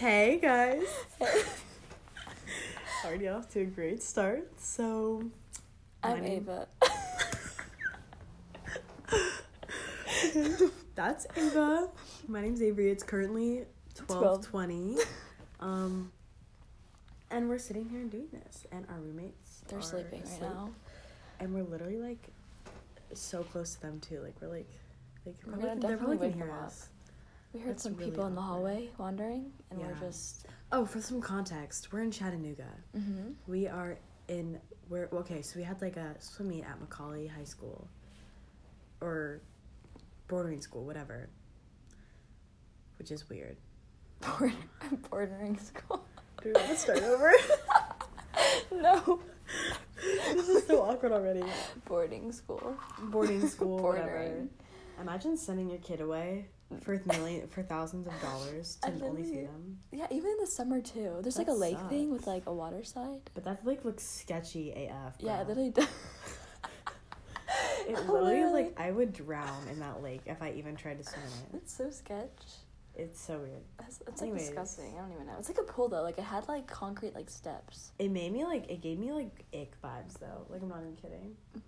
Hey guys. Already off to a great start. So I'm name- Ava. that's Ava. My name's Avery. It's currently twelve twenty. Um and we're sitting here and doing this and our roommates They're are sleeping right asleep. now. And we're literally like so close to them too. Like we're like like We're probably they're probably gonna hear them up. We heard That's some really people in the awkward. hallway wandering, and Yeah. we're just. Oh, for some context, we're in Chattanooga. Mm-hmm. We are in we're okay, so we had like a swim meet at McCallie High School. Or bordering school, whatever. Which is weird. Board- bordering school. Do we want to start over? no. this is so awkward already. Boarding school. Boarding school, whatever. Bordering. Imagine sending your kid away for million for thousands of dollars to only see them. Yeah, even in the summer too. There's like That a lake thing with like a water slide. But that like looks sketchy AF. Yeah, bro. it literally does. It literally like I would drown in that lake if I even tried to swim in it. It's so sketch. It's so weird. It's, it's like disgusting. I don't even know. It's like a pool though. Like it had like concrete like steps. It made me like it gave me like ick vibes though. Like I'm not even kidding.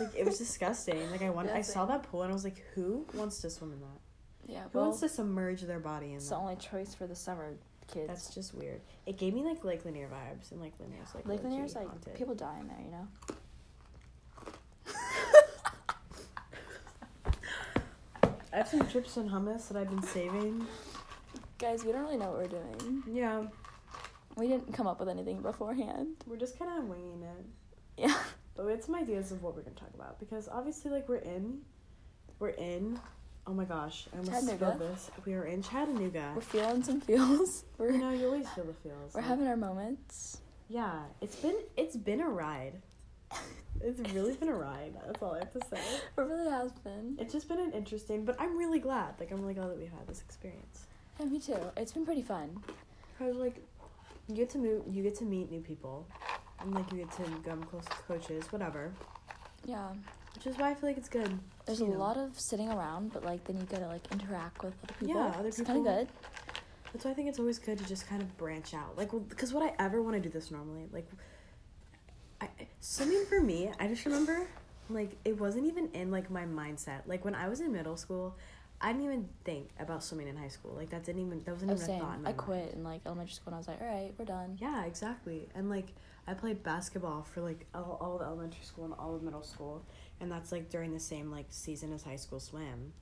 Like it was disgusting. Like I want Yeah, I saw that pool and I was like, who wants to swim in that? Yeah, Who well, wants to submerge their body in it's that? the only choice for the summer kids. That's just weird. It gave me like Lake Lanier vibes and like Lanier's like Lake Lanier's like haunted. people die in there, you know. I have some chips and hummus that I've been saving. Guys, we don't really know what we're doing. Yeah, We didn't come up with anything beforehand. we're just kind of winging it. Yeah. But we had some ideas of what we're gonna talk about because obviously, like we're in, we're in. Oh my gosh, I almost spilled this. We are in Chattanooga. We're feeling some feels. We're you know, you always feel the feels. we're like- having our moments. Yeah, it's been it's been a ride. It's really been a ride. That's all I have to say. It really has been. It's just been an interesting, but I'm really glad. Like I'm really glad that we had this experience. Yeah, me too. It's been pretty fun. Cause like, you get to move, you get to meet new people, and like you get to come close to coaches, whatever. Yeah. Which is why I feel like it's good. There's a know. lot of sitting around, but like then you gotta like interact with other people. Yeah, other it's kind of good. That's why I think it's always good to just kind of branch out. Like, because would I ever want to do this normally? Like, I swimming for me, I just remember, like, it wasn't even in like my mindset. Like when I was in middle school, I didn't even think about swimming in high school. Like that didn't even that wasn't Oh, even a thought. In my I mind. quit in like elementary school, and I was like, all right, we're done. Yeah, exactly. And like I played basketball for like all, all of elementary school and all of middle school, and that's like during the same like season as high school swim,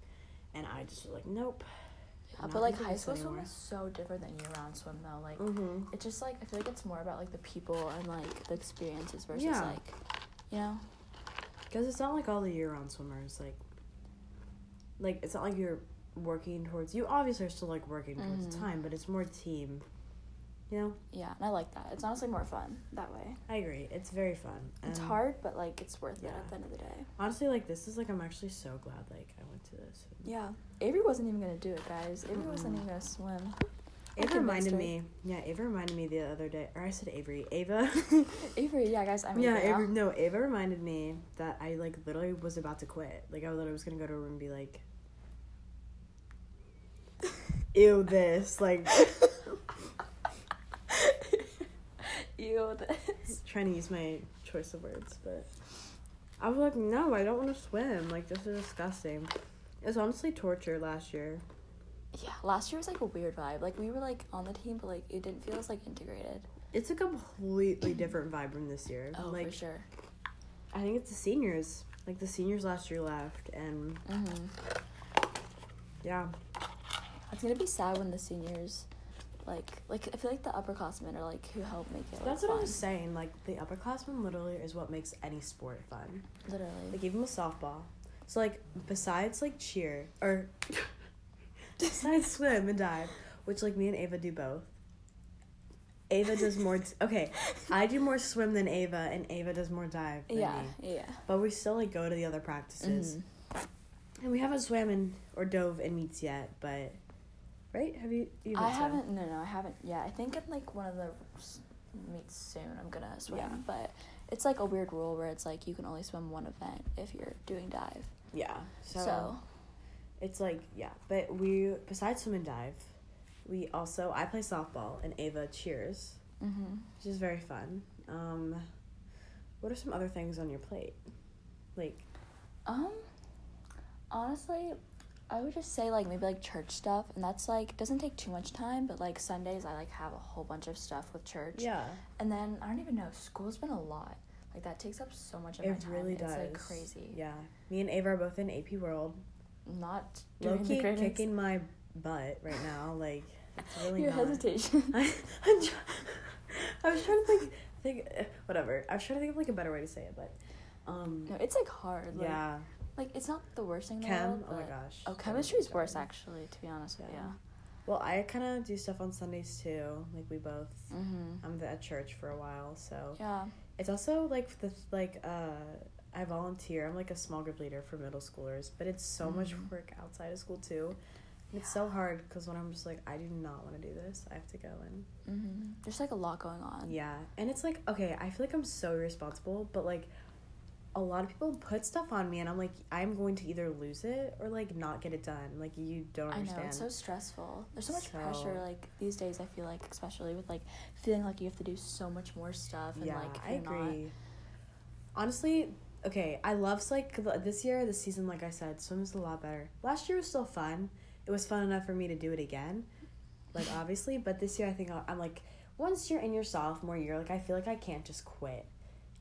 and I just was like, nope. Yeah, but like high school swim is so different than year round swim though. Like Mm-hmm. it's just like I feel like it's more about like the people and like the experiences versus Yeah. like, you know. Because it's not like all the year-round swimmers like. Like it's not like you're working towards. You obviously are still like working towards Mhm. time, but it's more team. You know, Yeah, and I like that. It's honestly more fun that way. I agree. It's very fun. It's and hard, but like it's worth it at the end of the day. Honestly, like this is like I'm actually so glad like I went to this. Yeah. Avery wasn't even gonna do it, guys. Avery wasn't even gonna swim. I Ava reminded me. Yeah, Ava reminded me the other day, or I said Avery. Ava. Avery, yeah, guys. I'm yeah, Avery. No, Ava reminded me that I like literally was about to quit. Like I literally was gonna go to a room and be like, "Ew, this." Like Ew. This. trying to use my choice of words, but I was like, "No, I don't want to swim. Like this is disgusting." It was honestly torture last year. Yeah, last year was like a weird vibe. Like we were like on the team, but like it didn't feel as like integrated. It's a completely different vibe from this year. Oh, like for sure. I think it's the seniors. Like the seniors last year left, and Mm-hmm. yeah, It's gonna be sad when the seniors, like, like I feel like the upperclassmen are like who help make it. Like, That's what I was saying. Like the upperclassmen literally is what makes any sport fun. Literally. Like even with softball. So like besides like cheer or besides swim and dive, which like me and Ava do both. Ava does more. T- okay, I do more swim than Ava, and Ava does more dive. Than yeah, me. yeah. But we still like go to the other practices, Mhm. and we haven't swam in or dove in meets yet. But right, have you? you I haven't. No, no, I haven't. Yeah, I think in like one of the meets soon, I'm gonna swim. Yeah. But it's like a weird rule where it's like you can only swim one event if you're doing dive. Yeah. So, So, it's like yeah, but we besides swim and dive, we also I play softball and Ava cheers, Mm-hmm. which is very fun. Um, what are some other things on your plate? Like Um, honestly, I would just say like maybe like church stuff, and that's like doesn't take too much time. But like Sundays, I like have a whole bunch of stuff with church. yeah, And then I don't even know. School's been a lot. Like that takes up so much of my time. it really it's does. like crazy. Yeah, me and Ava are both in AP World. Not Low key kicking my butt right now. Like it's really Your not. hesitation. I, I'm try- I was trying to think, think, eh, whatever. I was trying to think of like a better way to say it, but, um, no, it's like hard. Like, yeah, Like it's not the worst thing in the chem. world. Oh my gosh. Oh, that chemistry's worse actually. To be honest with Yeah. you. Well, I kind of do stuff on Sundays too. Like we both. Mm-hmm. I'm at church for a while, so Yeah. it's also like the like uh. I volunteer. I'm like a small group leader for middle schoolers, but it's so much Mhm. work outside of school too. And it's so hard because when I'm just like, I do not want to do this. I have to go and Mm-hmm. There's like a lot going on. Yeah, and it's like okay, I feel like I'm so irresponsible, but like a lot of people put stuff on me, and I'm like, I'm going to either lose it or like not get it done. Like you don't I know understand. it's so stressful. There's so much So- pressure like these days. I feel like especially with like feeling like you have to do so much more stuff and yeah, like I you're not- agree. Honestly, okay, I love like this year, this season. Like I said, swim's a lot better. Last year was still fun. It was fun enough for me to do it again, like obviously. But this year, I think I'm like, once you're in your sophomore year, like I feel like I can't just quit.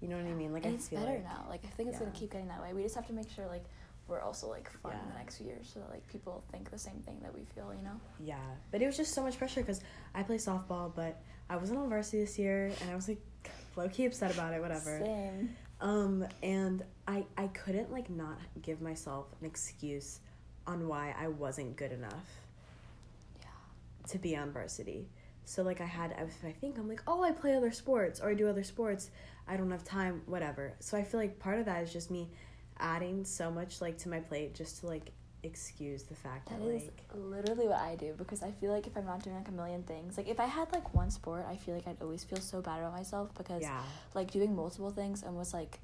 You know what I mean? Like and I it's feel better like now. Like I think it's gonna keep getting that way. We just have to make sure like we're also like fun in the next few years so that like people think the same thing that we feel. You know. Yeah, but it was just so much pressure because I play softball, but I wasn't on varsity this year, and I was like low key upset about it. Whatever. Same. Um, and I I couldn't like not give myself an excuse on why I wasn't good enough Yeah. to be on varsity. So like I had if I think I'm like oh I play other sports or I do other sports I don't have time whatever. So I feel like part of that is just me adding so much like to my plate just to like excuse the fact that, That is like literally what I do because I feel like if I'm not doing like a million things, like if I had like one sport, I feel like I'd always feel so bad about myself because yeah like doing multiple things almost like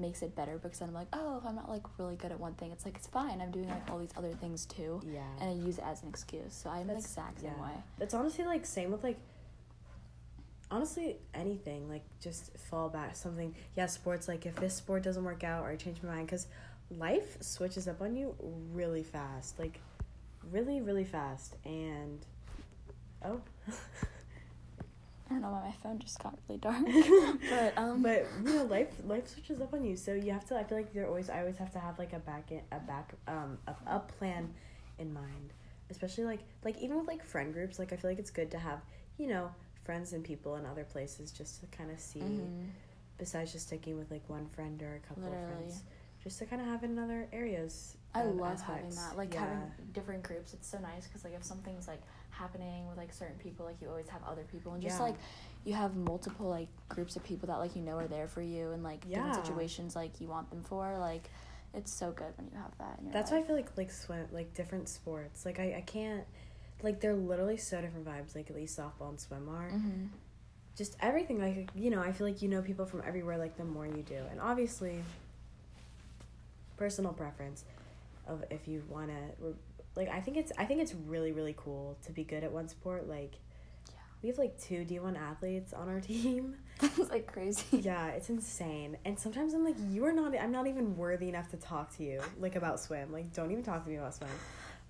makes it better because then I'm like, oh, if I'm not like really good at one thing, it's like it's fine. I'm doing like all these other things too, yeah and I use it as an excuse. So I'm the That's- exact same yeah. way. It's honestly like same with like honestly anything like just fall back something yeah sports like if this sport doesn't work out or I change my mind because life switches up on you really fast like really really fast and oh I don't know why my phone just got really dark, but um, but you know life life switches up on you so you have to I feel like you're always I always have to have like a back in, a back um a, a plan in mind especially like like even with like friend groups like I feel like it's good to have you know friends and people in other places just to kind of see mhm. besides just sticking with like one friend or a couple Literally. of friends just to kind of have in other areas I love having that. Like yeah. having different groups, it's so nice because like if something's like happening with like certain people, like you always have other people, and just Yeah. like you have multiple like groups of people that like you know are there for you, and like Yeah. different situations like you want them for. Like it's so good when you have that. In your that's why. I feel like like swim like different sports like I, I can't like they're literally so different vibes like at least softball and swim are Mhm. just everything like you know i feel like you know people from everywhere like the more you do and obviously personal preference of if you want to like i think it's i think it's really really cool to be good at one sport like Yeah. we have like two d1 athletes on our team That's like crazy. yeah it's insane and sometimes i'm like you are not i'm not even worthy enough to talk to you like about swim like don't even talk to me about swim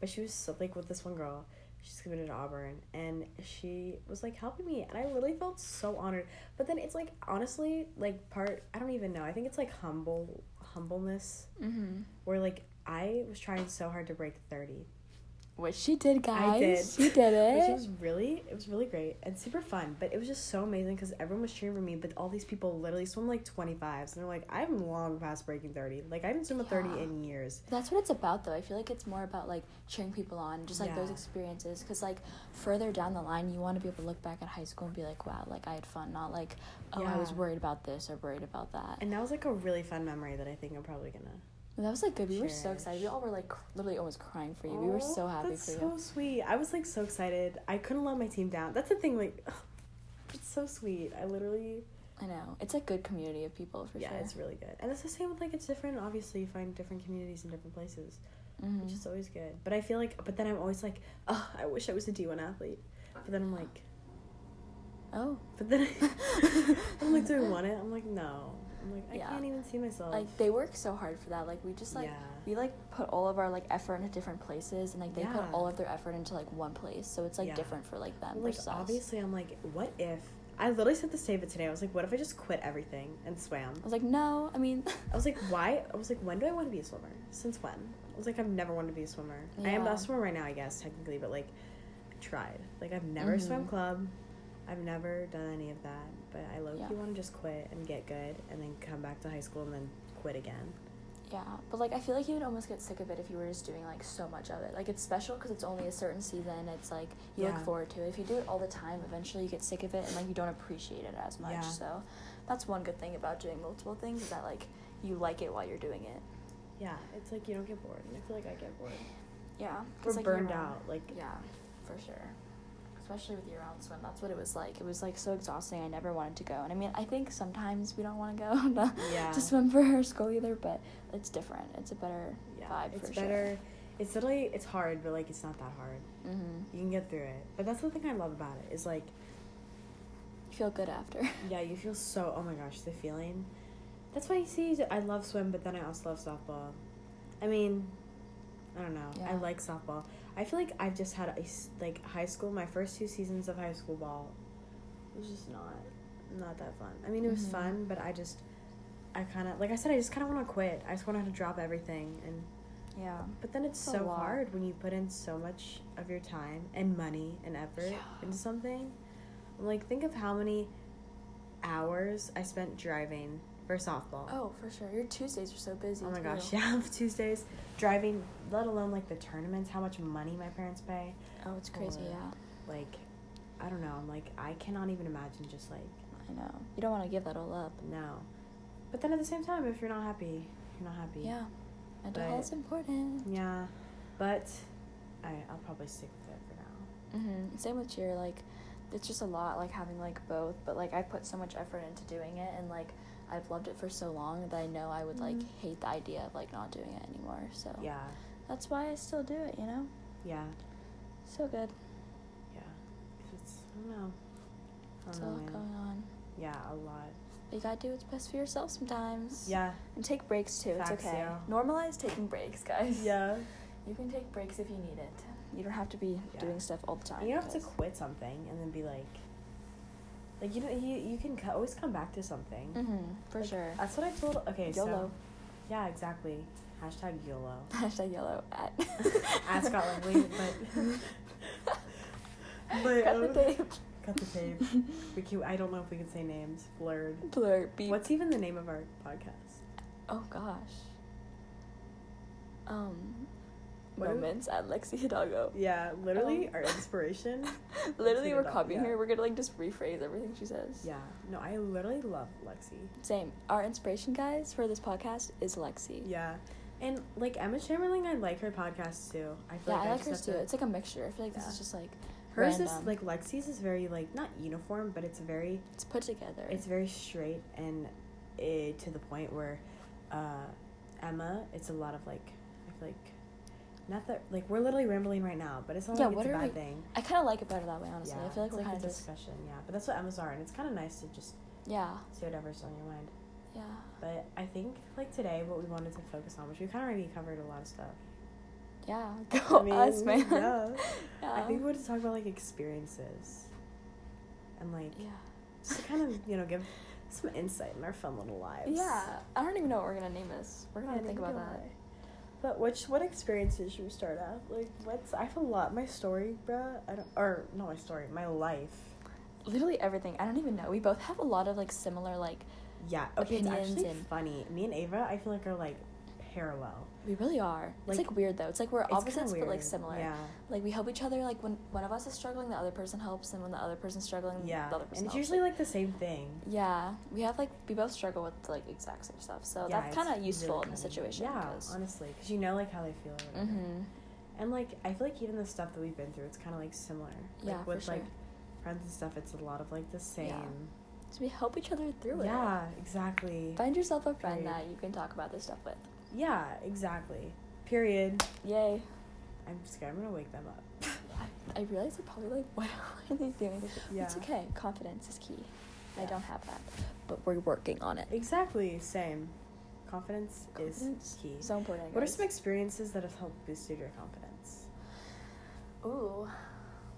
but she was so, like with this one girl she's committed to auburn and she was like helping me and i literally felt so honored but then it's like honestly like part i don't even know i think it's like humble humbleness Mm-hmm. where like i was trying so hard to break 30 Which she did, guys. I did. She did which it. was really it was really great and super fun but it was just so amazing because everyone was cheering for me but all these people literally swim like 25s and they're like i'm long past breaking 30 like i haven't swum a 30 in years That's what it's about, though. I feel like it's more about like cheering people on, just like those experiences. Because like further down the line, you want to be able to look back at high school and be like, "Wow, like I had fun." Not like, "Oh, I was worried about this or worried about that." and that was like a really fun memory that i think i'm probably gonna And that was like good. We were so excited. We all were like cr- literally almost crying for you. we were so happy for you. so sweet i was like so excited i couldn't let my team down that's the thing like it's so sweet i literally I know it's a good community of people for yeah sure. it's really good and it's the same with like it's different obviously you find different communities in different places Mhm. which is always good. But I feel like, but then I'm always like, oh, I wish I was a D1 athlete. But then I'm like, Oh. but then I, I'm like, do I want it? I'm like, no. I'm like, I Yeah. can't even see myself. Like they work so hard for that. Like we just like Yeah. we like put all of our like effort into different places, and like they put all of their effort into like one place. So it's like Yeah. different for like them like obviously, I'm like, what if? I literally said this to David today. I was like, what if I just quit everything and swam? I was like, no. I mean, I was like, why? I was like, when do I want to be a swimmer? Since when? I was like, I've never wanted to be a swimmer. I am Yeah. a swimmer right now, I guess technically, but like, I tried. Like, I've never Mhm. swam club. I've never done any of that. But I low key Yeah. want to just quit and get good, and then come back to high school and then quit again. yeah. But like I feel like you would almost get sick of it if you were just doing like so much of it. Like it's special because it's only a certain season. It's like you Yeah. look forward to it. If you do it all the time, eventually you get sick of it and like you don't appreciate it as much. Yeah. So that's one good thing about doing multiple things is that like you like it while you're doing it. Yeah, it's like you don't get bored, and I feel like I get bored. Yeah. We're 'cause, like, burned out. Like, Yeah, for sure. Especially with year round swim, that's what it was like. It was like so exhausting. I never wanted to go. And I mean, I think sometimes we don't want to go to, Yeah. to swim for school either, but it's different. It's a better yeah, vibe it's for better. It's literally it's hard, but like it's not that hard. sure. hmm You can get through it. But that's the thing I love about it is like You feel good after. Yeah, you feel so. Oh my gosh, the feeling. That's why you see. I love swim, but then I also love softball. I mean, I don't know. I like softball. I feel like I've just had a like high school. My first two seasons of high school ball was just not not that fun. I mean, it was Mhm. fun, but I just I kind of like I said. I just kind of want to quit. I just want to drop everything and. Yeah. But then it's It's so hard when you put in so much of your time and money and effort Yeah. into something. Like, think of how many hours I spent driving for softball. Oh, for sure. Your Tuesdays are so busy. Oh my too. gosh, yeah, Tuesdays driving, let alone like the tournaments, how much money my parents pay. Oh, it's crazy. Or- Yeah. Like, I don't know. I'm like, I cannot even imagine just like, I know. You don't want to give that all up. no. But then at the same time, if you're not happy, you're not happy. Yeah. Mental But- health's important. Yeah. But I, I'll probably stick with it for now. Mm-hmm. Same with cheer. Like, it's just a lot. Like having like both. But like I put so much effort into doing it, and like I've loved it for so long that I know I would like Mhm. hate the idea of like not doing it anymore. So Yeah. that's why I still do it. You know, Yeah. so good. Yeah. It's, I don't know. I It's don't a know, lot man. going on. Yeah, a lot. But you gotta do what's best for yourself sometimes. Yeah. And take breaks too. Facts, it's okay. yeah. Normalize taking breaks, guys. Yeah. You can take breaks if you need it. You don't have to be Yeah. doing stuff all the time. You don't have to quit something and then be like, like you know, you you can co- always come back to something. Mhm, for Like, sure. That's what I told. Okay, so YOLO. yeah, exactly. Hashtag YOLO. Hashtag yellow at. At Scott Langley, but but Cut the um, tape. Cut the tape. We can, I don't know if we can say names. Blurred. Blur beep. What's even the name of our podcast? Oh gosh. Um, moments at Lexi Hidalgo. Yeah, literally Um, our inspiration. Literally, Lexi we're Hidalgo, copying yeah. her. We're gonna like just rephrase everything she says. Yeah. No, I literally love Lexi. Same. Our inspiration, guys, for this podcast is Lexi. Yeah. And like Emma Chamberlain, I like her podcast too. I feel Yeah, like I like hers too. to- It's like a mixture. I feel like this is just like hers is like Lexi's is very like not uniform, but it's very it's put together. it's very straight and eh, to the point where uh, Emma, it's a lot of like I feel like not that like we're literally rambling right now, but it's not Yeah, like what it's a bad we- thing. I kind of like it better that way, honestly. yeah, I feel like it's we're kind a of just discussion. Yeah, but that's what Emma's are, and it's kind of nice to just yeah, see whatever's on your mind. yeah. But I think like today, what we wanted to focus on, which we kind of already covered a lot of stuff. Yeah, go I mean, us, man. Yeah. Yeah. I think we wanted to talk about like experiences, and like yeah. just to kind of you know give some insight in our fun little lives. Yeah, I don't even know what we're gonna name this. We're gonna Yeah, think about that. I. But which what experiences should we start at? Like what's I have a lot my story, bruh. I don't or not my story, my life. Literally everything. I don't even know. We both have a lot of like similar like. Yeah. Okay, it's Opinions actually and- funny. Me and Ava, I feel like are like parallel. We really are. it's Like, like weird though. It's like we're It's opposites but like similar. Yeah. Like we help each other. Like when one of us is struggling, the other person helps, and when the other person's struggling, Yeah. the other person And it's helps. usually like the same thing. Yeah, we have like we both struggle with like exact same stuff, so Yeah, that's kind of useful really in the situation. Yeah, 'cause- honestly, because you know like how they feel. Mhm. And like I feel like even the stuff that we've been through, it's kind of like similar. Yeah, Like for with like sure. friends and stuff, it's a lot of like the same. Yeah. So we help each other through it. Yeah, exactly. Find yourself a friend that you can talk about this stuff with. Yeah, exactly. Period. Yay. I'm scared. I'm gonna wake them up. I, I realize they're probably like, what are they doing? Yeah. It's okay. Confidence is key. I don't have that, but we're working on it. Exactly. Same. Confidence, Confidence. is key. So important. what are some experiences that have helped boosted your confidence? Ooh.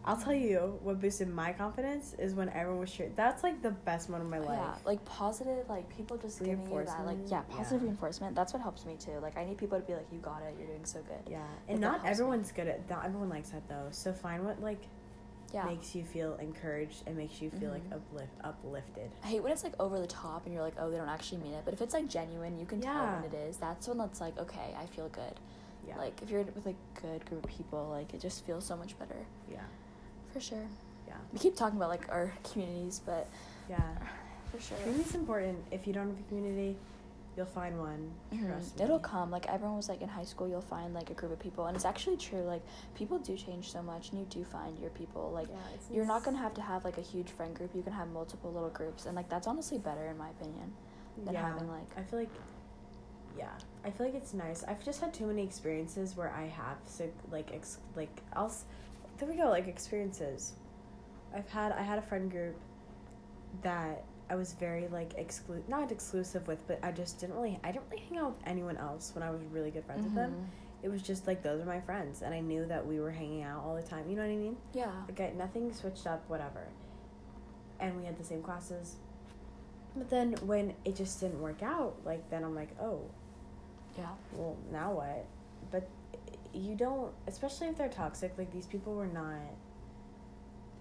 I'll tell you what boosted my confidence is when everyone was cheering. That's like the best moment of my life. Yeah, like positive, like people just giving you that, like yeah, positive yeah. reinforcement. That's what helps me too. Like I need people to be like, "You got it. You're doing so good." Yeah, and that not helps me. everyone's good at. Not everyone likes that though. So find what like Yeah. makes you feel encouraged and makes you feel like Mhm. uplift uplifted. I hate when it's like over the top and you're like, "Oh, they don't actually mean it." But if it's like genuine, you can tell when it is. That's when it's like, "Okay, I feel good." Yeah. Like if you're with a good group of people, like it just feels so much better. yeah. For sure. Yeah. We keep talking about like our communities, but Yeah. for sure. Community's important. If you don't have a community, you'll find one. Mhm. Trust It'll come. Like everyone was like in high school, you'll find like a group of people, and it's actually true. Like people do change so much, and you do find your people. Like Yeah, you're not gonna have to have like a huge friend group. You can have multiple little groups, and like that's honestly better in my opinion than yeah. having like. I feel like. Yeah, I feel like it's nice. I've just had too many experiences where I have so like ex- like I'll. There we go. Like experiences. I've had I had a friend group that I was very like exclu not exclusive with, but I just didn't really I didn't really hang out with anyone else when I was really good friends with them. Mhm. It was just like those are my friends, and I knew that we were hanging out all the time. You know what I mean? Yeah. Like I, nothing switched up, whatever. And we had the same classes. But then when it just didn't work out, like then I'm like, oh, Yeah. well now what? But you don't, especially if they're toxic. Like these people were not.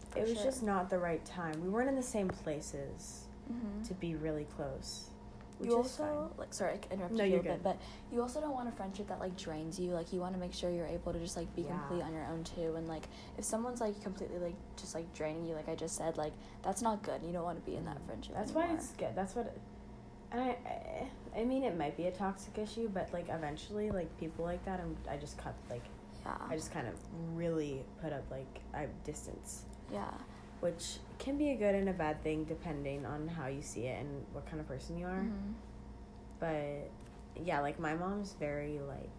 For it was sure. just not the right time. We weren't in the same places Mm-hmm. to be really close. Which you is also fine. like sorry I interrupted No, you a bit, good. but you also don't want a friendship that like drains you. Like you want to make sure you're able to just like be Yeah. complete on your own too. And like if someone's like completely like just like draining you, like I just said, like that's not good. You don't want to be in that friendship. That's why it's good. That's what. I, I, I mean, it might be a toxic issue, but like eventually, like people like that, I'm, I just cut like yeah. I just kind of really put up like I distance, yeah. which can be a good and a bad thing depending on how you see it and what kind of person you are. Mhm. But yeah, like my mom's very like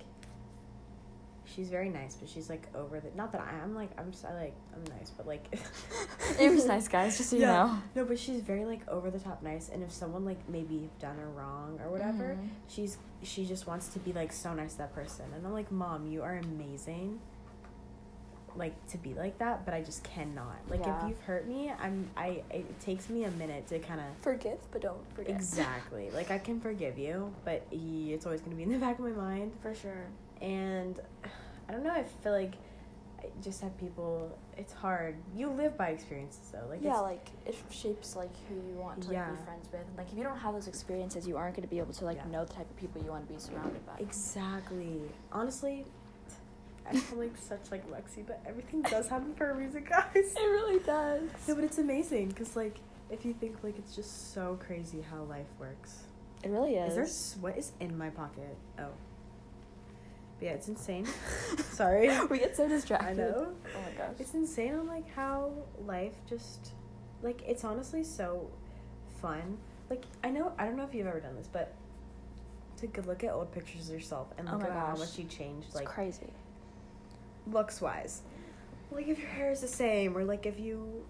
she's very nice, but she's like over the not that I, I'm like I'm just I like I'm nice, but like It was nice, guys, just so you know. No, but she's very like over the top nice, and if someone like maybe done her wrong or whatever, Mhm. she's she just wants to be like so nice to that person, and I'm like, mom, you are amazing. Like to be like that, but I just cannot. Like Yeah. if you've hurt me, I'm I. It takes me a minute to kind of Forgive, but don't forget. exactly like I can forgive you, but it's always gonna be in the back of my mind, For sure. and I don't know. I feel like I just have people. It's hard. You live by experiences though. Like yeah, like it shapes like who you want to like, Yeah. be friends with. Like if you don't have those experiences, you aren't going to be able to like Yeah. know the type of people you want to be surrounded by. Exactly. Honestly, I feel like such like Lexi, but everything does happen for a reason, guys. It really does. No, but it's amazing because like if you think like it's just so crazy how life works. It really is. Is there s- what is in my pocket? Oh. Yeah, it's insane. Sorry. we get so distracted. I know. Oh my gosh. It's insane on like how life just like it's honestly so fun. Like I know I don't know if you've ever done this, but to look at old pictures of yourself and Oh look my at how much you changed, it's like crazy. looks wise. Like if your hair is the same, or like if you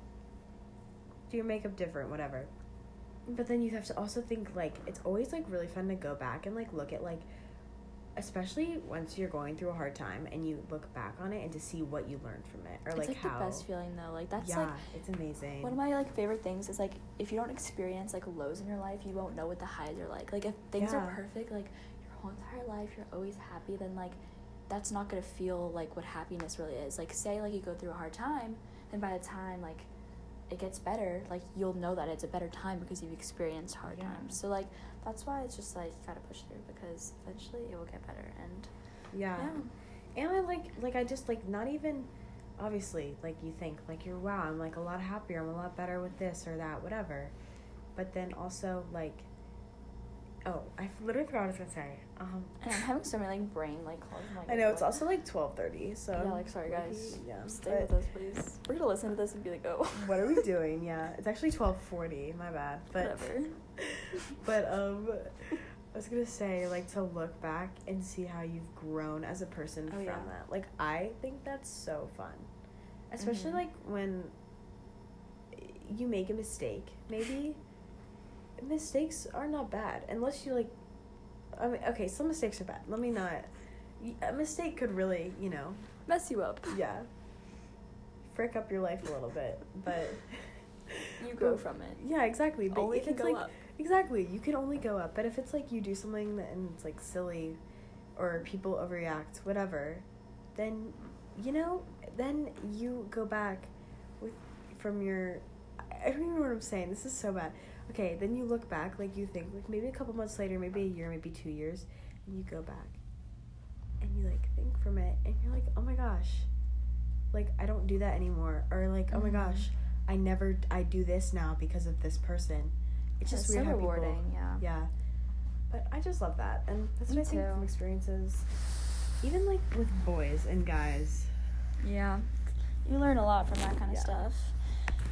do your makeup different, whatever. But then you have to also think like it's always like really fun to go back and like look at like especially once you're going through a hard time and you look back on it and to see what you learned from it or it's like, like how the best feeling though. Like that's yeah like it's amazing one of my like favorite things is like if you don't experience like lows in your life, you won't know what the highs are like. Like if things are perfect, like your whole entire life you're always happy, then like that's not gonna feel like what happiness really is. Like say like you go through a hard time, then by the time like it gets better, like you'll know that it's a better time because you've experienced hard Yeah. times. So like that's why it's just like you gotta push through because eventually it will get better and yeah. yeah. and i like like i just like not even obviously like you think like you're wow i'm like a lot happier i'm a lot better with this or that whatever but then also like oh i literally forgot what i was gonna say um And I'm having so many like brain like like, i know it's also like 12.30 so yeah, like sorry maybe- guys. yeah Stay with us, please. We're gonna listen to this and be like, oh. what are we doing yeah it's actually 12.40 my bad but Whatever. but um I was gonna say, like, to look back and see how you've grown as a person Oh, from yeah. that. Like, I think that's so fun. Especially, Mhm. like, when you make a mistake. Maybe mistakes are not bad. Unless you, like, I mean, okay, some mistakes are bad. Let me not. A mistake could really, you know, Mess you up. yeah, frick up your life a little bit. But. You grow from it. Yeah, exactly. But Only if can it's go like up. exactly, you can only go up. But if it's like you do something that and it's like silly, or people overreact, whatever, then you know, then you go back with from your. I don't even know what I'm saying. This is so bad. Okay, then you look back, like you think, like maybe a couple months later, maybe a year, maybe two years, and you go back, and you like think from it, and you're like, oh my gosh, like I don't do that anymore, or like oh my Mhm. gosh, I never I do this now because of this person. It's just It's weird so how people- yeah. yeah. But I just love that, and that's Me what I think too. from experiences, even like with boys and guys. Yeah. You learn a lot from that kind of Yeah. stuff.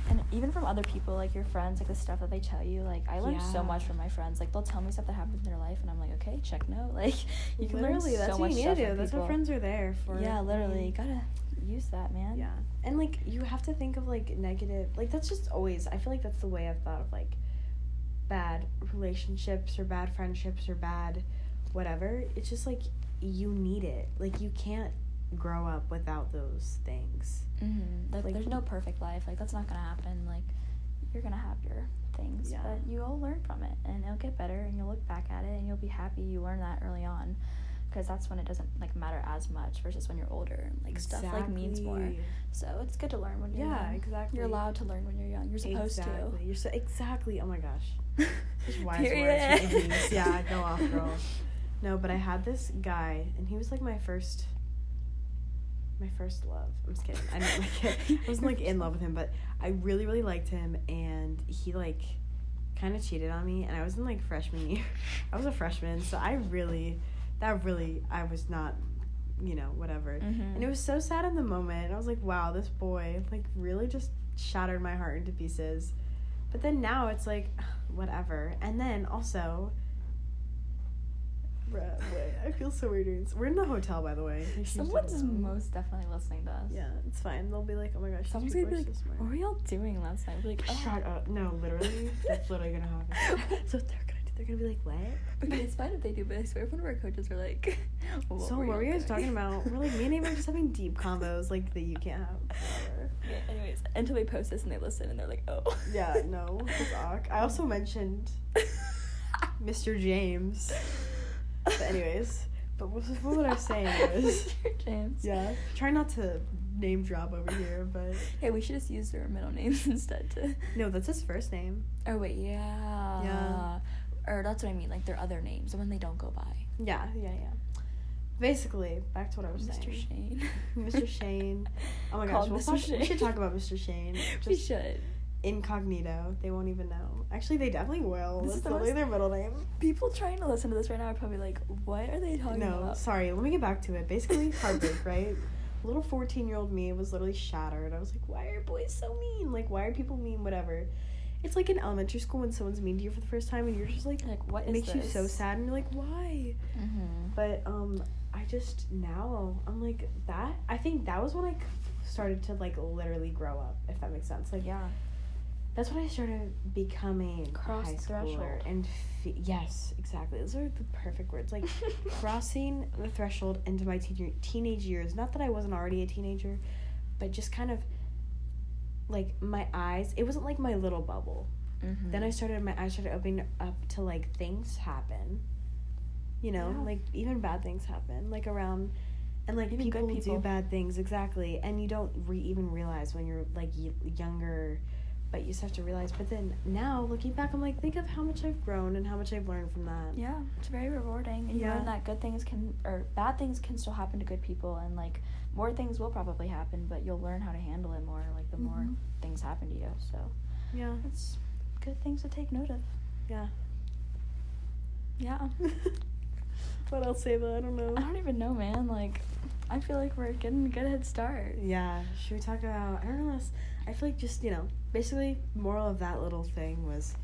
And even from other people, like your friends, like the stuff that they tell you. Like I learned Yeah. so much from my friends. Like they'll tell me stuff that happens in their life, and I'm like, okay, check note. Like you can literally, learn that's so what much you need to do. That's what friends are there for. Yeah, literally, you gotta use that, man. Yeah, and like you have to think of like negative. Like that's just always. I feel like that's the way I've thought of like bad relationships or bad friendships or bad whatever. It's just like you need it. Like you can't grow up without those things. Mm-hmm. Like, Like- there's no perfect life. Like that's not gonna happen. Like you're gonna have your things, Yeah. but you'll learn from it, and it'll get better, and you'll look back at it, and you'll be happy you learned that early on, because that's when it doesn't like matter as much versus when you're older. and, Like stuff like means more. So it's good to learn when you're Yeah, young. exactly. You're allowed to learn when you're young. You're supposed exactly. You're so exactly. Oh my gosh. to. Just wise words. yeah, go off, girl. No, but I had this guy, and he was like my first, my first love. I'm just kidding. I didn't like it. I wasn't like in love with him, but I really, really liked him, and he like kind of cheated on me, and I was in like freshman year. I was a freshman, so I really, that really, I was not, you know, whatever. Mhm. And it was so sad in the moment. I was like, wow, this boy like really just shattered my heart into pieces. But then now it's like, whatever. And then also, bruh, wait, I feel so weird doing this. We're in the hotel, by the way. in case you Someone's most definitely listening to us. Yeah, it's fine. They'll be like, oh my gosh, she's Someone's gonna be like, so smart. "What were y'all doing last night?" We're like, "Oh." Shut up. No, literally, that's literally gonna happen. so they're gonna do. they're gonna be like, what? Okay, it's fine if they do, but I swear if one of our coaches are like, what so what y'all were you guys doing?" talking about? We're like me and Ava are just having deep combos like that you can't have. Whatever. Yeah, anyways, until we post this and they listen and they're like, oh. Yeah, no, it's. I also mentioned Mr. James. But anyways, but what, what was I saying was, James. yeah, try not to name drop over here, but Hey, we should just use their middle names instead to. no, that's his first name. Oh wait, yeah. Yeah. Or that's what I mean, like their other names, the one they don't go by. Yeah, yeah, yeah. Basically, back to what I was saying. Mr. saying. Shane. Mr. Shane. Oh my gosh, we'll Mr. talk, we should talk about Mr. Shane. we Just should. Incognito. They won't even know. Actually, they definitely will. This is That's the literally most- their middle name. People trying to listen to this right now are probably like, what are they talking No, about? sorry. Let me get back to it. Basically, heartbreak, right? Little fourteen-year-old me was literally shattered. I was like, "Why are boys so mean? Like, why are people mean? Whatever." It's like in elementary school when someone's mean to you for the first time, and you're just like, Like, what it is makes you so sad, and you're like, "Why?" Mm-hmm. But um, I just now I'm like that. I think that was when I started to like literally grow up, if that makes sense. Like, Yeah. That's when I started becoming Cross high the schooler threshold. and fe- yes, exactly. Those are the perfect words. Like crossing the threshold into my teen- teenage years. Not that I wasn't already a teenager, but just kind of like my eyes. It wasn't like my little bubble. Mm-hmm. Then I started my eyes started opening up to like things happen. You know, Yeah. like even bad things happen, like around, and like people, people. do bad things exactly, and you don't re- even realize when you're like y- younger, but you just have to realize. But then now looking back, I'm like, think of how much I've grown and how much I've learned from that. Yeah, it's very rewarding, and you Yeah. learn that good things can or bad things can still happen to good people, and like more things will probably happen, but you'll learn how to handle it more. Like the more Mhm. things happen to you, so Yeah, it's good things to take note of. yeah. Yeah, what else, Ava? I don't know. I don't even know, man. Like, I feel like we're getting a good head start. Yeah, should we talk about? I don't know. I feel like just you know, basically, moral of that little thing was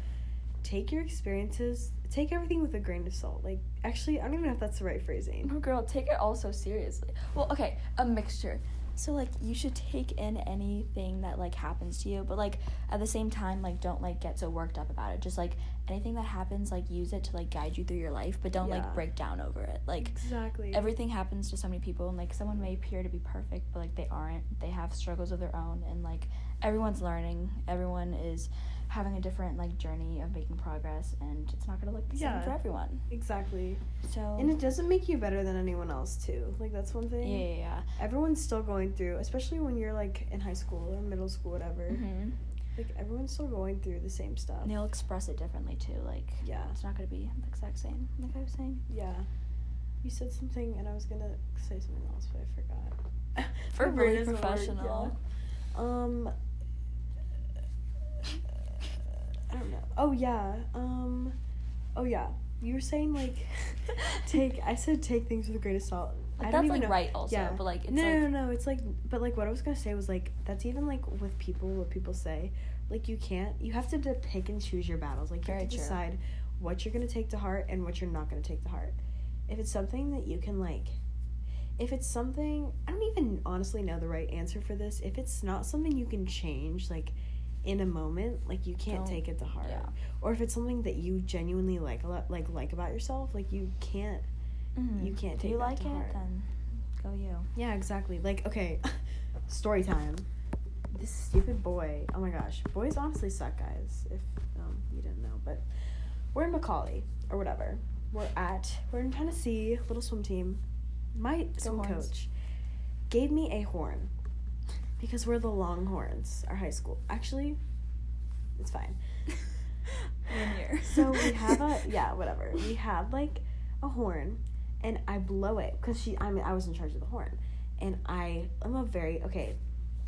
take your experiences, take everything with a grain of salt. Like, actually, I don't even know if that's the right phrasing. Oh, girl, take it all so seriously. Well, okay, a mixture. So like you should take in anything that like happens to you, but like at the same time like don't like get so worked up about it. Just like anything that happens like use it to like guide you through your life, but don't Yeah. like break down over it. Like Exactly. everything happens to so many people and like someone may appear to be perfect, but like they aren't. They have struggles of their own and like everyone's learning. Everyone is having a different like journey of making progress and it's not going to look the Yeah. same for everyone. exactly. So And it doesn't make you better than anyone else, too. Like, that's one thing. yeah, yeah. Everyone's still going through, especially when you're like in high school or middle school, whatever. Mhm. Like, everyone's still going through the same stuff. And they'll express it differently too. Like Yeah. it's not gonna be the exact same. Like I was saying. Yeah. You said something, and I was gonna say something else, but I forgot. For really professional. yeah. Um. I don't know. Oh yeah. Um. Oh yeah. You were saying like take. I said take things with a grain of salt. Like, I that's like know. right also, Yeah. but like it's no, like no, no, It's like, but like what I was gonna say was like that's even like with people, what people say. Like you can't. You have to d- pick and choose your battles. Like you have to true. decide what you're gonna take to heart and what you're not gonna take to heart. If it's something that you can like, if it's something I don't even honestly know the right answer for this. If it's not something you can change, like in a moment, like you can't Don't- take it to heart. yeah. Or if it's something that you genuinely like a lot, like like about yourself, like you can't. mhm. you can't take you like to it, heart. then go you. Yeah, exactly. Like, okay, story time. This stupid boy. Oh my gosh, boys honestly suck, guys. If um you didn't know, but we're in McCallie or whatever. We're at we're in Tennessee, little swim team. My swim Horns. coach gave me a horn because we're the Longhorns, our high school. Actually, it's fine. Linear. So we have a yeah, whatever. We had like a horn, and I blow it because she. I mean, I was in charge of the horn, and I am a very okay.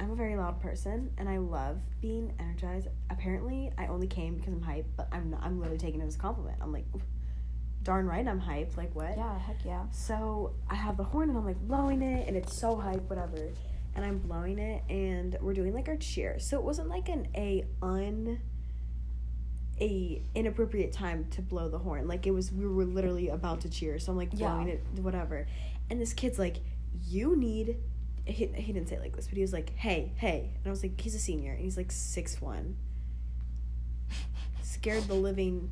I'm a very loud person, and I love being energized. Apparently, I only came because I'm hyped, but I'm not, I'm literally taking it as a compliment. I'm like, darn right, I'm hyped. Like what? yeah, heck yeah. So I have the horn and I'm like blowing it and it's so hype, whatever. And I'm blowing it and we're doing like our cheer. So it wasn't like an a un a inappropriate time to blow the horn. Like it was we were literally about to cheer. So I'm like Yeah. blowing it whatever. And this kid's like, You need he, he didn't say it like this, but he was like, Hey, hey and I was like, He's a senior and he's like six one. Scared the living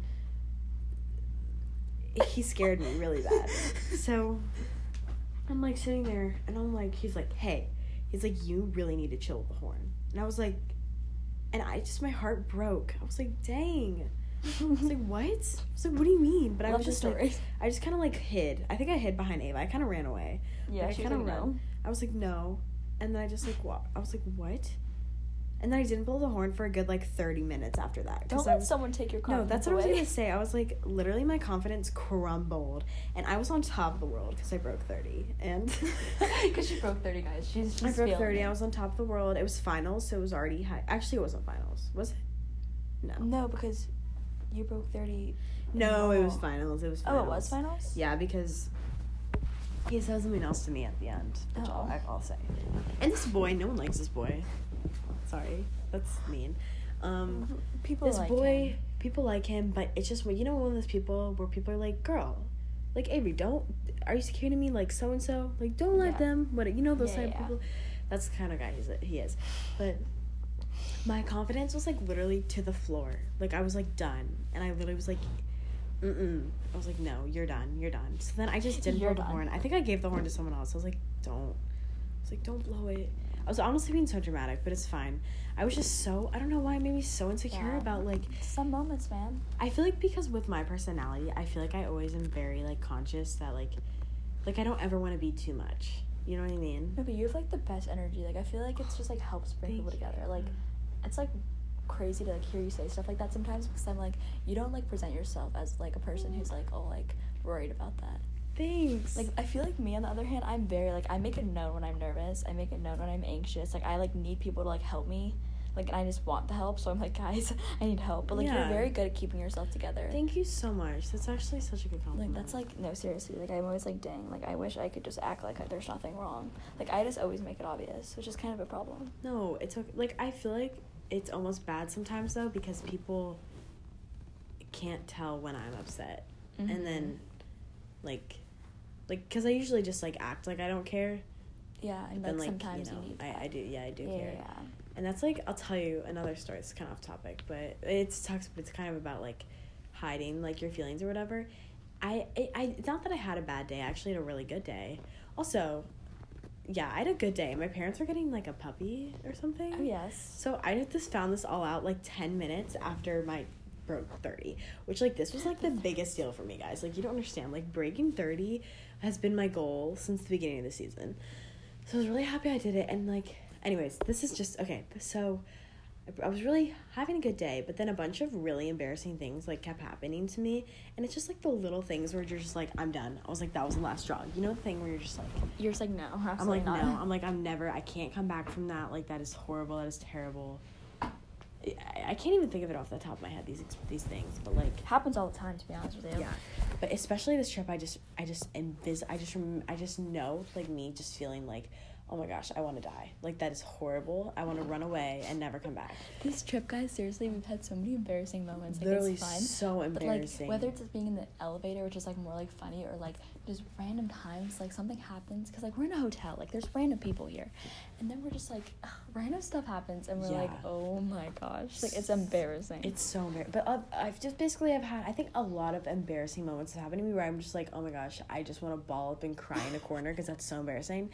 he scared me really bad. So I'm like sitting there and I'm like, he's like, hey, he's like, you really need to chill with the horn. And I was like, and I just, my heart broke. I was like, dang. I was like, what? I was like, what do you mean? But I was just story. like, I just kind of like hid. I think I hid behind Ava. I kind of ran away. yeah, I she kinda like, no. I was like, no. And then I just like, what? I was like, what? And then I didn't blow the horn for a good like 30 minutes after that. Don't let was, someone take your confidence. no, that's what I was gonna say. I was like, literally, my confidence crumbled, and I was on top of the world because I broke thirty, and Because she broke 30, guys. She's, she's I broke thirty. it. I was on top of the world. It was finals, so it was already high. Actually, it wasn't finals. Was it? No. No, because you broke 30. No, it was finals. It was. Oh, it was finals? Yeah, because he said something else to me at the end, which oh. I'll, Oh. I'll say. And this boy, no one likes this boy. Sorry, that's mean. Um, People this like boy, him. people like him, but it's just you know one of those people where people are like, "Girl, like Avery, don't are you secure to me like so and so? Like don't let Yeah. them what you know those Yeah, type yeah. of people." That's the kind of guy he's he is, but my confidence was like literally to the floor. Like I was like done, and I literally was like, "Mm." Mm. I was like, "No, you're done. You're done." So then I just didn't You're blow the horn. I think I gave the horn to someone else. I was like, "Don't." I was like, "Don't blow it." I was honestly being so dramatic, but it's fine. I was just so I don't know why it made me so insecure Yeah. about like Some moments, man. I feel like because with my personality, I feel like I always am very like conscious that like like I don't ever want to be too much. You know what I mean? No, but you have like the best energy. Like I feel like it's just like helps bring Thank people together. Like it's like crazy to like hear you say stuff like that sometimes because I'm like you don't like present yourself as like a person who's like oh like worried about that. Thanks. Like I feel like me on the other hand, I'm very like I make it known when I'm nervous. I make it known when I'm anxious. Like I like need people to like help me. Like and I just want the help, so I'm like, guys, I need help. But like Yeah. you're very good at keeping yourself together. Thank you so much. That's actually such a good Like compliment. that's like no seriously. Like I'm always like dang. Like I wish I could just act like there's nothing wrong. Like I just always make it obvious, which is kind of a problem. no, it's okay. Like I feel like it's almost bad sometimes though because people can't tell when I'm upset. Mhm. And then like like cuz I usually just like act like I don't care. yeah, and Then like sometimes you know, need I. I do yeah, I do yeah, care. yeah. And that's like I'll tell you another story. It's kind of off topic, but it's talks. It's kind of about like hiding like your feelings or whatever. I, I, I not that I had a bad day. I actually had a really good day. Also, yeah, I had a good day. My parents were getting like a puppy or something. Oh yes. So I just found this all out like ten minutes after my broke thirty, which like this was like the biggest deal for me, guys. Like you don't understand. Like breaking thirty has been my goal since the beginning of the season. So I was really happy I did it. And like, anyways, this is just okay. So I- was really having a good day, but then a bunch of really embarrassing things like kept happening to me, and it's just like the little things where you're just like, I'm done. I was like, that was the last straw. You know the thing where you're just like, You're just like no, I'm like, not. no. I'm like, I'm never. I can't come back from that. Like that is horrible. That is terrible. I, can't even think of it off the top of my head. These these things, but like happens all the time to be honest with you. yeah, but especially this trip, I just I just envis I just rem- I just know like me just feeling like, oh my gosh, I want to die. Like that is horrible. I want to run away and never come back. This trip, guys, seriously, we've had so many embarrassing moments. Like Literally it's fun. so But like embarrassing. whether it's just being in the elevator, which is like more like funny, or like just random times, like something happens, because like we're in a hotel, like there's random people here, and then we're just like ugh, random stuff happens, and we're like, oh my gosh, like it's embarrassing. It's so embarrassing. But uh, I've just basically I've had I think a lot of embarrassing moments have happened to me where I'm just like, oh my gosh, I just want to ball up and cry in a corner because that's so embarrassing.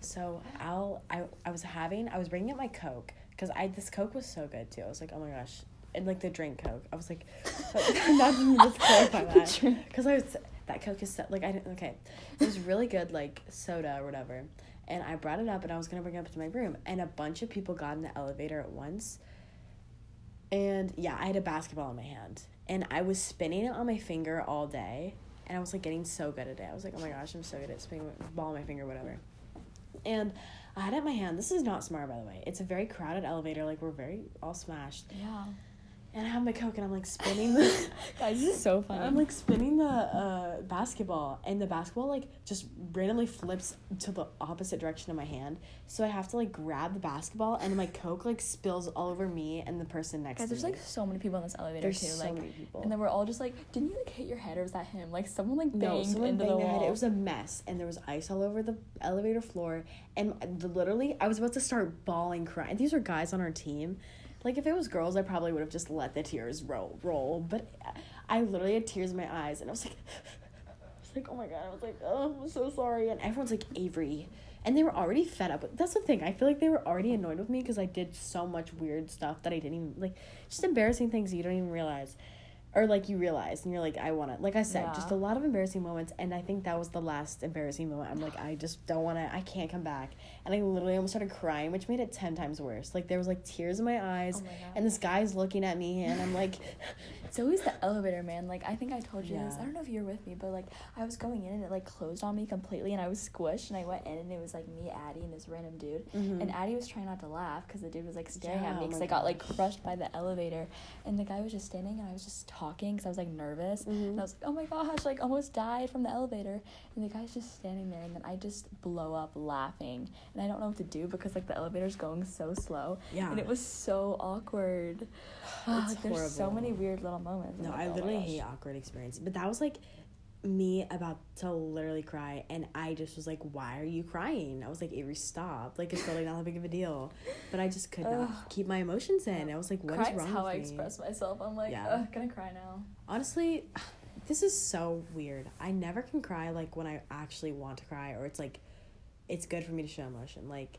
So I'll I I was having I was bringing up my Coke because I this Coke was so good too. I was like, oh my gosh. And like the drink Coke, I was like, not to just clarify that because I was that Coke is so, like I didn't okay, it was really good like soda or whatever, and I brought it up and I was gonna bring it up to my room and a bunch of people got in the elevator at once, and yeah, I had a basketball in my hand and I was spinning it on my finger all day, and I was like getting so good at it. I was like, oh my gosh, I'm so good at spinning ball on my finger, whatever. And I had it in my hand. This is not smart, by the way. It's a very crowded elevator. Like we're very all smashed. yeah, And I have my coke, and I'm like spinning the. guys, this is so funny. I'm like spinning the uh, basketball, and the basketball like just randomly flips to the opposite direction of my hand. So I have to like grab the basketball, and my coke like spills all over me and the person next to me. guys, to there's me. like so many people in this elevator there's too. so like, many people. and then we're all just like, didn't you like hit your head, or was that him? Like someone like banged no, someone into banged the wall. head. It was a mess, and there was ice all over the elevator floor. And the, literally, I was about to start bawling, crying. These were guys on our team. Like if it was girls, I probably would have just let the tears roll. Roll, but I literally had tears in my eyes, and I was like, I was like, oh my god, I was like, oh, I'm so sorry. And everyone's like, Avery, and they were already fed up. That's the thing. I feel like they were already annoyed with me because I did so much weird stuff that I didn't even like, just embarrassing things you don't even realize or like you realize and you're like i want to like i said just a lot of embarrassing moments and i think that was the last embarrassing moment i'm like i just don't want to i can't come back and i literally almost started crying which made it 10 times worse like there was like tears in my eyes Oh my and this guy's looking at me and i'm like It's always the elevator, man. Like I think I told you this. I don't know if you were with me, but like I was going in and it like closed on me completely, and I was squished. And I went in and it was like me, Addie, and this random dude. Mhm. And Addie was trying not to laugh because the dude was like staring Yeah, at me oh because my I got like crushed by the elevator, and the guy was just standing and I was just talking because I was like nervous. Mhm. And I was like, oh my gosh, like almost died from the elevator. And the guy's just standing there, and then I just blow up laughing, and I don't know what to do because like the elevator's going so slow. Yeah. And it was so awkward. Ah, It's like, there's so many weird little moments. no I'm i like, oh literally hate awkward experiences but that was like me about to literally cry and i just was like why are you crying i was like avery stop like it's really not that big of a deal but i just could not keep my emotions in i was like what is Crying's wrong how with I me? express myself. I'm like, Yeah. ugh, gonna cry now. honestly this is so weird i never can cry like when i actually want to cry or it's like it's good for me to show emotion like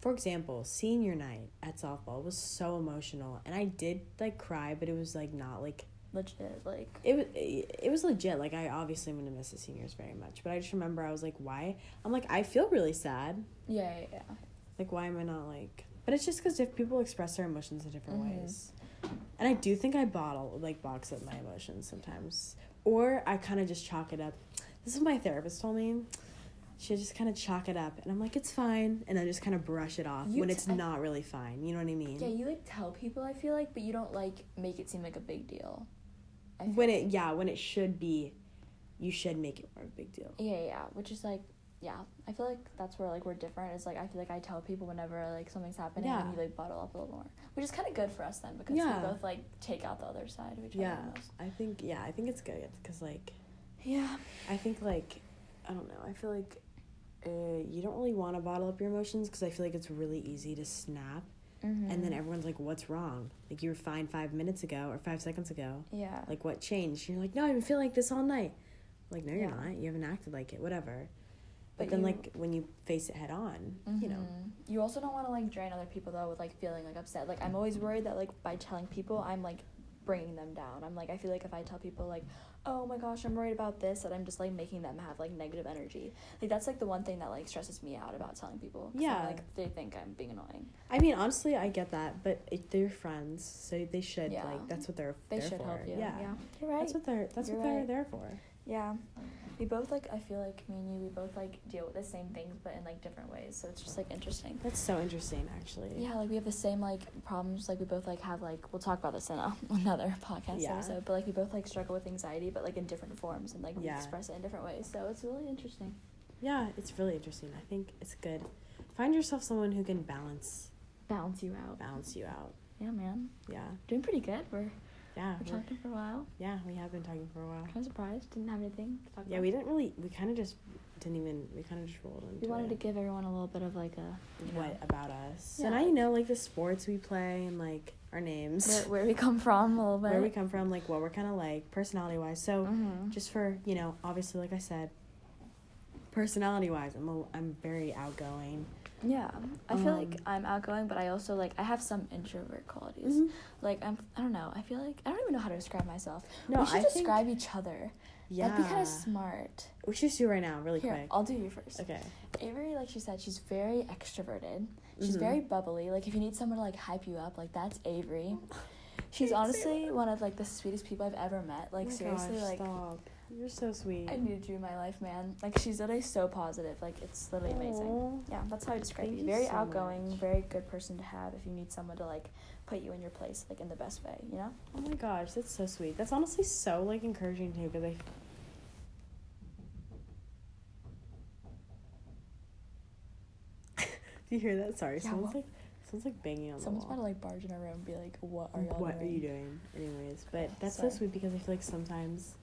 for example senior night at softball was so emotional and i did like cry but it was like not like Legit, like, it was it was legit like i obviously am gonna miss the seniors very much but i just remember i was like why i'm like i feel really sad yeah, yeah, yeah. like why am i not like but it's just because if people express their emotions in different Mhm. ways and i do think i bottle like box up my emotions sometimes or i kind of just chalk it up this is what my therapist told me she just kind of chalk it up and i'm like it's fine and then just kind of brush it off You when it's I- not really fine you know what i mean Yeah, you like tell people. I feel like, but you don't like make it seem like a big deal. When it yeah when it should be you should make it more of a big deal Yeah, yeah, which is like yeah, I feel like that's where like we're different. It's like I feel like I tell people whenever like something's happening Yeah. and you like bottle up a little more, which is kind of good for us then because Yeah. we both like take out the other side of each Yeah, other. I think yeah, I think it's good because like Yeah. I think like I don't know. I feel like uh, you don't really want to bottle up your emotions because I feel like it's really easy to snap, Mm-hmm. and then everyone's like, "What's wrong? Like you were fine five minutes ago or five seconds ago. yeah. Like what changed?" You're like, "No, I've been feeling like this all night." Like no, you're Yeah. not. You haven't acted like it. Whatever. But, But then you- like when you face it head on, you know. Mhm. You also don't want to like drain other people though with like feeling like upset. Like I'm always worried that like by telling people I'm like bringing them down. I'm like I feel like if I tell people like, "Oh my gosh, I'm worried about this," that I'm just like making them have like negative energy. Like that's like the one thing that like stresses me out about telling people. 'cause I'm, Yeah. like they think I'm being annoying. I mean, honestly, I get that, but it, they're friends, so they should Yeah. like that's what they're They there should for. help you. Yeah. Yeah. You're right. That's what they're that's You're what they're there for. yeah. We both like I feel like me and you we both like deal with the same things but in like different ways. So it's just like interesting. That's so interesting, actually. Yeah, like we have the same like problems. Like we both like have like we'll talk about this in a, another podcast Yeah. episode. But like we both like struggle with anxiety, but like in different forms and like we Yeah. express it in different ways. So it's really interesting. Yeah, it's really interesting. I think it's good. Find yourself someone who can balance Balance you out. balance you out. Yeah, man, Yeah, doing pretty good. We're yeah, we're we're- talking for a while. yeah. We have been talking for a while. Kind of surprised. Didn't have anything to talk Yeah, about. we didn't really. We kind of just didn't even. We kind of just rolled into We wanted to give everyone a little bit of like a you know, what about us? Yeah. And I know like the sports we play and like our names, where, where we come from a little bit. where we come from, like what we're kind of like personality wise. So Mhm. just for you know, obviously, like I said, personality wise, I'm a, I'm very outgoing. Yeah, I feel like Um, I'm outgoing, but I also like I have some introvert qualities. Mhm. Like I'm, I don't know. I feel like I don't even know how to describe myself. No, we should I think- describe each other. Yeah, That'd be kind of smart. we should do right now, really Here, quick. I'll do you first. Okay. Avery, like she said, she's very extroverted. She's Mhm. very bubbly. Like if you need someone to like hype you up, like that's Avery. She's honestly one of like the sweetest people I've ever met. Like Oh seriously, gosh, like stop. You're so sweet. I need you in my life, man. Like she's literally so positive. Like it's literally amazing. Yeah, that's how I describe Thank you. you Very so outgoing, much. very good person to have if you need someone to like put you in your place, like in the best way, you know? Oh my gosh, that's so sweet. That's honestly so like encouraging too, because I. Do you hear that? Sorry, Yeah, someone's what- like someone's like banging on Someone's the Someone's about to like barge in our room and be like, "What are y'all what are doing?" you doing? Anyways, but that's sorry. so sweet because I feel like sometimes,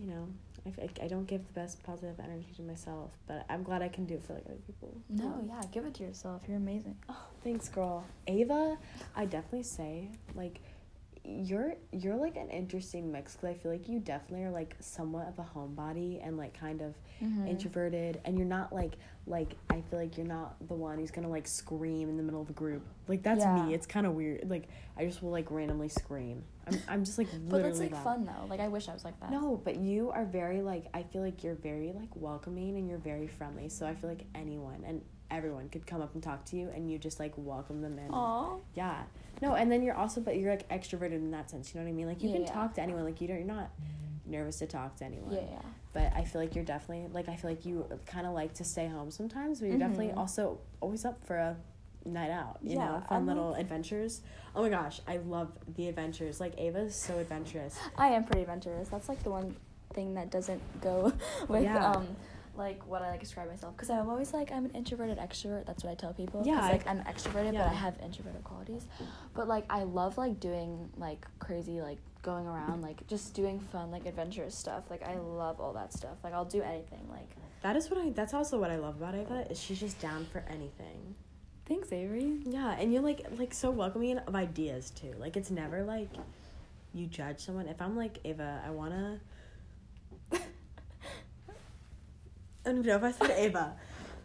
you know, I I don't give the best positive energy to myself, but I'm glad I can do it for like other people. No, yeah, give it to yourself. You're amazing. Oh, thanks, girl. Ava, I definitely say like you're you're like an interesting mix because I feel like you definitely are like somewhat of a homebody and like kind of Mhm. introverted, and you're not like like I feel like you're not the one who's gonna like scream in the middle of a group. Like that's Yeah. me. It's kind of weird. Like I just will like randomly scream. I'm I'm just like But that's like loud. fun though. Like I wish I was like that. No, but you are very like I feel like you're very like welcoming and you're very friendly. So I feel like anyone and everyone could come up and talk to you and you just like welcome them in. Aw. Yeah. No, and then you're also but you're like extroverted in that sense, you know what I mean? Like you Yeah, can yeah. talk to anyone, like you don't you're not nervous to talk to anyone. Yeah, yeah. But I feel like you're definitely like I feel like you kind of like to stay home sometimes, but you're definitely Mhm. also always up for a night out, you Yeah, know, fun I'm, little like- adventures. Oh my gosh, I love the adventures. Like Ava's so adventurous. I am pretty adventurous. That's like the one thing that doesn't go with Yeah. um like what I like describe myself because I'm always like I'm an introverted extrovert. That's what I tell people. Yeah, I- like I'm extroverted, yeah. but I have introverted qualities. But like I love like doing like crazy like going around like just doing fun like adventurous stuff. Like I love all that stuff. Like I'll do anything. Like That is what I that's also what I love about Ava is she's just down for anything. Thanks, Avery. Yeah, and you're like like so welcoming of ideas too. Like it's never like you judge someone. If I'm like Ava, I wanna. I don't even know if I said Ava.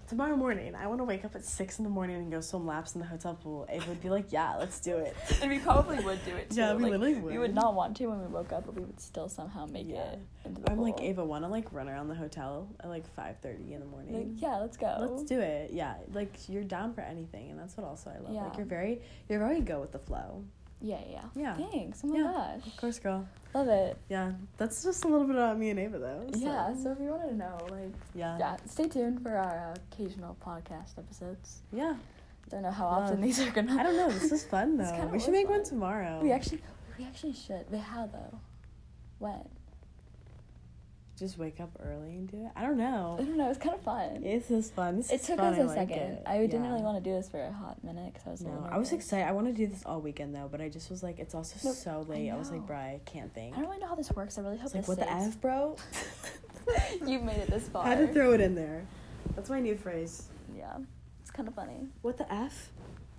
Tomorrow morning, I want to wake up at six in the morning and go swim laps in the hotel pool. Ava would be like, "Yeah, let's do it." and we probably would do it too. Yeah, we like, literally would. We would. not want to when we woke up, but we would still somehow make Yeah. it into the I'm like. Ava, want to like run around the hotel at like five thirty in the morning. Like, yeah, let's go. Let's do it. Yeah, like you're down for anything, and that's what also I love. Yeah. Like you're very, you're very go with the flow. Yeah, yeah. Yeah. Thanks. Oh my Yeah. gosh. Of course, girl. Love it. Yeah, that's just a little bit about me and Ava, though. so- Yeah, so if you wanted to know, like, yeah, yeah, stay tuned for our uh, occasional podcast episodes. yeah. Don't know how Love. often these are gonna. I don't know. This is fun though. We should make one tomorrow. We actually, we actually should. But how though? When? Just wake up early and do it. I don't know. I don't know. It's kind of fun. It's this is fun. This it is took fun. us I a like second. it. I didn't Yeah. really want to do this for a hot minute because I was. No, I was excited. I want to do this all weekend though, but I just was like, it's also Nope, so late. I, was like, bro, I can't think. I don't really know how this works. I really hope It's like, this what the f, bro? You've made it this far. I had to throw it in there. That's my new phrase. Yeah, it's kind of funny. What the f?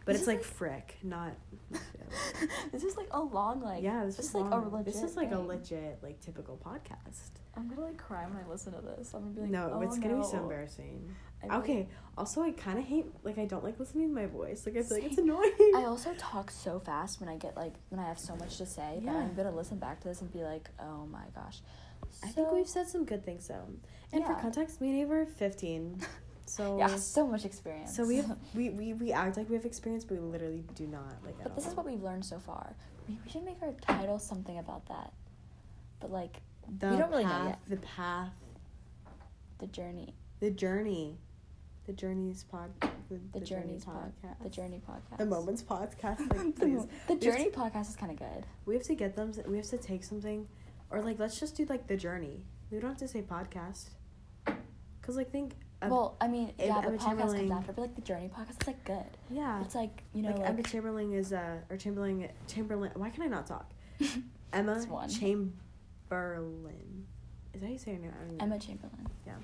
But This it's like like- frick, not. this is like a long like. yeah, this, this is like a legit. This is like a legit, like typical podcast. I'm gonna like cry when I listen to this. I'm gonna be like, no, oh, it's gonna be so embarrassing. I really- Okay. Also, I kind of hate like I don't like listening to my voice. Like I feel like it's annoying. I also talk so fast when I get like when I have so much to say that Yeah. I'm gonna listen back to this and be like, oh my gosh. I think we've said some good things though. And for context, me and Ava are 15. So yeah, so much experience. So we have we, we we act like we have experience, but we literally do not. Like, But this is what we've learned so far. Maybe we should make our title something about that. But like the we don't really know path, yet. The path, the journey, the journey, the journeys pod, the, the, journeys pod, podcast, the journey podcast, the moments podcast. Like, the, the journey to- podcast is kind of good. we have to get them. We have to take something, or like let's just do like the journey. We don't have to say podcast, cause like think. of- well, I mean, yeah, the Emma podcast comes after, but like the journey podcast is like good. yeah, It's like you know, like, like, Emma Chamberlain is uh or Chamberlain Chamberlain. Why can I not talk? Emma one. Chamberlain. Is that how you say her name? I don't even Emma Chamberlain. Yeah.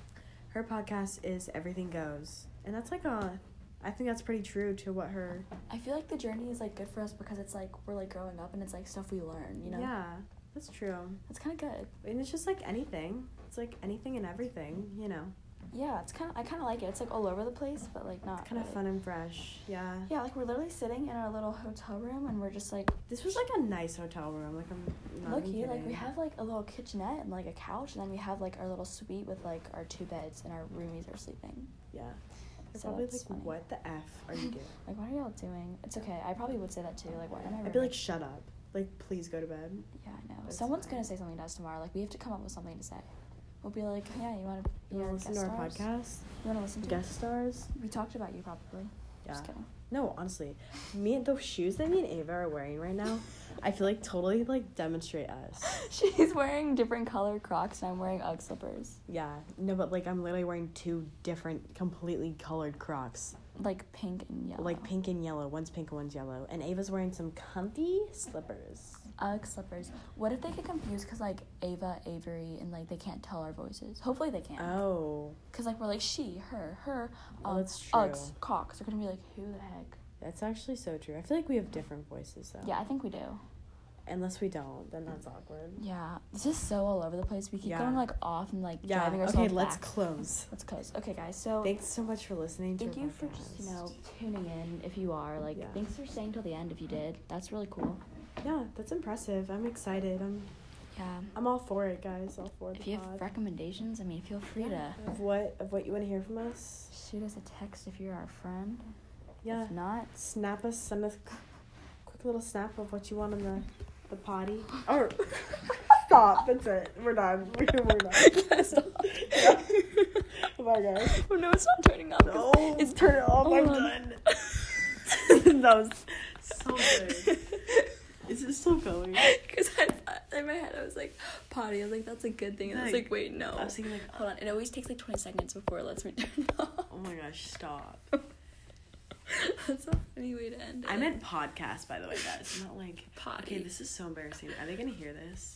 Her podcast is everything goes and that's like a i think that's pretty true to what her I feel like the journey is like good for us because it's like we're like growing up and it's like stuff we learn. You know, yeah that's true That's kind of good. and it's just like anything it's like anything and everything you know Yeah, it's kind of I kind of like it. It's like all over the place, but like not kind of really. fun and fresh yeah Yeah, like we're literally sitting in our little hotel room and we're just like this was like a nice hotel room like i'm not here, like we have like a little kitchenette and like a couch, and then we have like our little suite with like our two beds and our roomies are sleeping. yeah They're So probably like funny. what the f are you doing Like, what are y'all doing? It's okay. I probably would say that too. Like, why am I? i'd be like shut up like please go to bed yeah, I know. That's Someone's fine. gonna say something to us tomorrow. Like, we have to come up with something to say. We'll be like, yeah, you want to you want to listen to our podcast You want to listen to guest stars We talked about you probably. yeah Just kidding. No, honestly, me and those shoes that me and Ava are wearing right now, I feel like totally like demonstrate us. She's wearing different colored Crocs, and I'm wearing UGG slippers, Yeah, no, but like I'm literally wearing two different, completely colored Crocs, like pink and yellow. like pink and yellow. One's pink and one's yellow, and Ava's wearing some comfy slippers. UGG slippers. What if they get confused because like Ava, Avery, and like they can't tell our voices? Hopefully they can. Oh, Cause like we're like she, her, her. Oh, um, that's true. Uggs, Crocs. They're gonna be like, who the heck? that's actually so true. I feel like we have different voices though. Yeah, I think we do. Unless we don't, then that's awkward. Yeah, this is so all over the place. We keep Yeah. going like off and like Yeah. driving Okay, let's back. close. let's close. Okay, guys. So Thanks so much for listening to thank you for just you know tuning in. If you are like, Yeah. thanks for staying till the end. If you did, that's really cool. Yeah, that's impressive. I'm excited. I'm Yeah. I'm all for it, guys. All for If the you pod. have recommendations, I mean, feel free Yeah, to of what of what you want to hear from us. shoot us a text if you're our friend. Yeah, If not, snap us, send us a quick little snap of what you want in the the potty. Or stop. That's it. We're done. We're, we're done. Yeah, stop. Yeah. Bye, guys. oh no, it's not turning off. No, it's turn it off. I'm done. that was so good. Is it still going? Because I thought in my head I was like potty. I was like that's a good thing, and I was Like, like wait no. I was thinking like, Hold on, it always takes like twenty seconds before it lets me turn it off. oh my gosh, stop. That's a funny way to end it. I meant podcast, by the way, guys. Not like. potty. Okay, this is so embarrassing. Are they gonna hear this?